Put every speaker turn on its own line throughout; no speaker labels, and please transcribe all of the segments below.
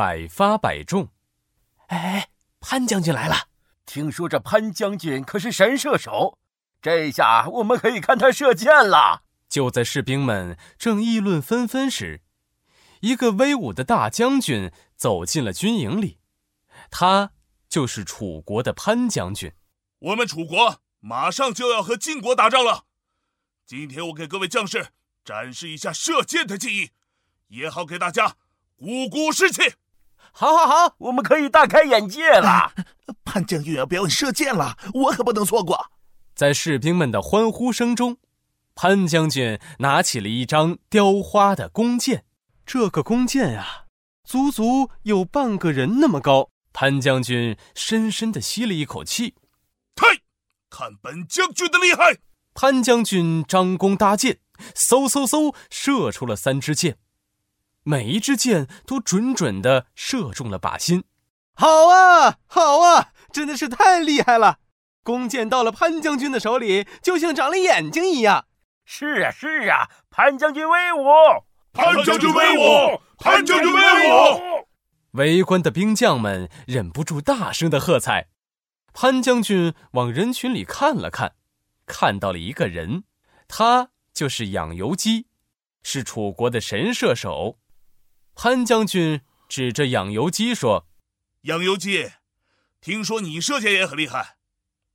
百发百中。
哎，潘将军来了！
听说这潘将军可是神射手，这下我们可以看他射箭了。
就在士兵们正议论纷纷时，一个威武的大将军走进了军营里。他就是楚国的潘将军。
我们楚国马上就要和晋国打仗了，今天我给各位将士展示一下射箭的技艺，也好给大家鼓鼓士气。
好，好，好，我们可以大开眼界了。
潘将军要表演射箭了，我可不能错过。
在士兵们的欢呼声中，潘将军拿起了一张雕花的弓箭。这个弓箭啊，足足有半个人那么高。潘将军深深的吸了一口气，
嘿，看本将军的厉害！
潘将军张弓搭箭，嗖嗖嗖，射出了三支箭。每一支箭都准准的射中了靶心，
好啊，好啊，真的是太厉害了！弓箭到了潘将军的手里，就像长了眼睛一样。
是啊，是啊，潘将军威武！
潘将军威武！潘将军威武！
围观的兵将们忍不住大声的喝彩。潘将军往人群里看了看，看到了一个人，他就是养由基，是楚国的神射手。潘将军指着养由基说：“
养由基，听说你射箭也很厉害，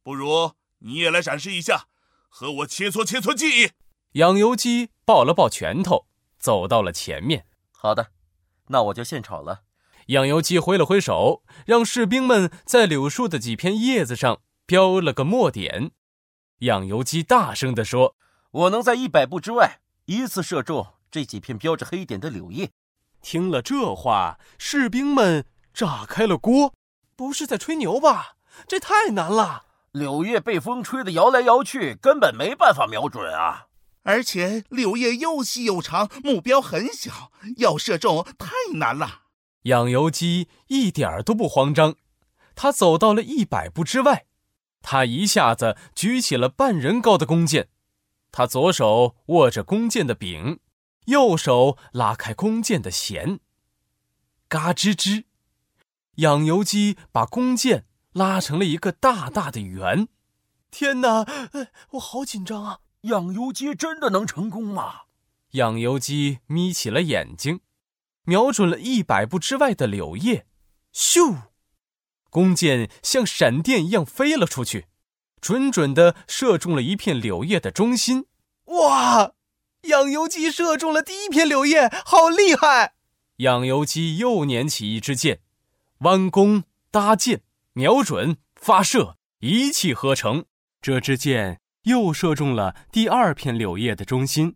不如你也来展示一下，和我切磋切磋技艺。”
养由基抱了抱拳头，走到了前面。
好的，那我就献丑了。
养由基挥了挥手，让士兵们在柳树的几片叶子上标了个墨点。养由基大声地说：“
我能在一百步之外依次射中这几片标着黑点的柳叶。”
听了这话，士兵们炸开了锅。
不是在吹牛吧？这太难了。
柳叶被风吹得摇来摇去，根本没办法瞄准啊！
而且柳叶又细又长，目标很小，要射中太难了。
养由基一点儿都不慌张，他走到了一百步之外，他一下子举起了半人高的弓箭，他左手握着弓箭的柄。右手拉开弓箭的弦，嘎吱吱，养由基把弓箭拉成了一个大大的圆。
天哪，我好紧张啊！
养由基真的能成功吗？
养由基眯起了眼睛，瞄准了一百步之外的柳叶，咻，弓箭像闪电一样飞了出去，准准的射中了一片柳叶的中心。
哇！养由基射中了第一片柳叶，好厉害！
养由基又捻起一支箭，弯弓搭箭，瞄准发射，一气呵成。这支箭又射中了第二片柳叶的中心。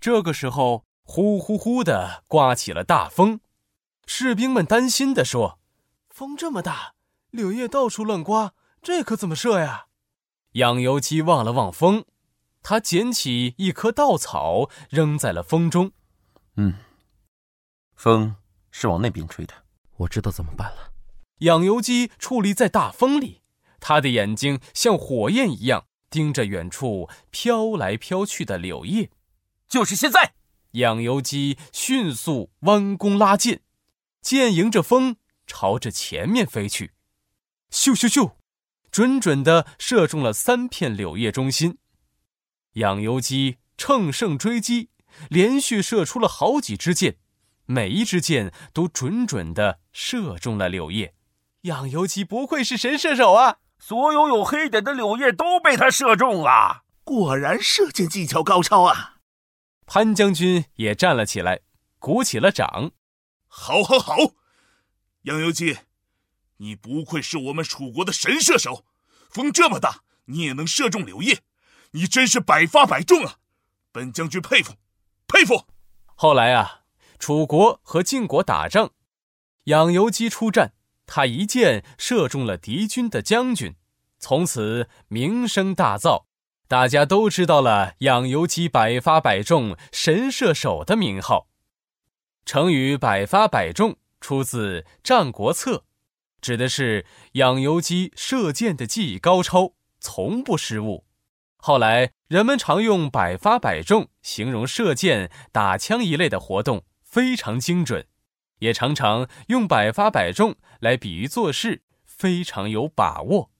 这个时候，呼呼呼的刮起了大风，士兵们担心地说：“
风这么大，柳叶到处乱刮，这可怎么射呀？”
养由基望了望风。他捡起一棵稻草，扔在了风中。
嗯，风是往那边吹的，
我知道怎么办了。
养由基矗立在大风里，他的眼睛像火焰一样盯着远处飘来飘去的柳叶。
就是现在，
养由基迅速弯弓拉箭，箭迎着风朝着前面飞去，咻咻咻，准准的射中了三片柳叶中心。养由基乘胜追击，连续射出了好几支箭，每一支箭都准准的射中了柳叶。
养由基不愧是神射手啊！
所有有黑点的柳叶都被他射中了，
果然射箭技巧高超啊！
潘将军也站了起来，鼓起了掌。
好，好，好！养由基，你不愧是我们楚国的神射手，风这么大，你也能射中柳叶。你真是百发百中啊！本将军佩服，佩服。
后来啊，楚国和晋国打仗，养由基出战，他一箭射中了敌军的将军，从此名声大噪，大家都知道了养由基百发百中神射手的名号。成语“百发百中”出自《战国策》，指的是养由基射箭的技艺高超，从不失误。后来，人们常用“百发百中”形容射箭、打枪一类的活动非常精准，也常常用百发百中来比喻做事非常有把握。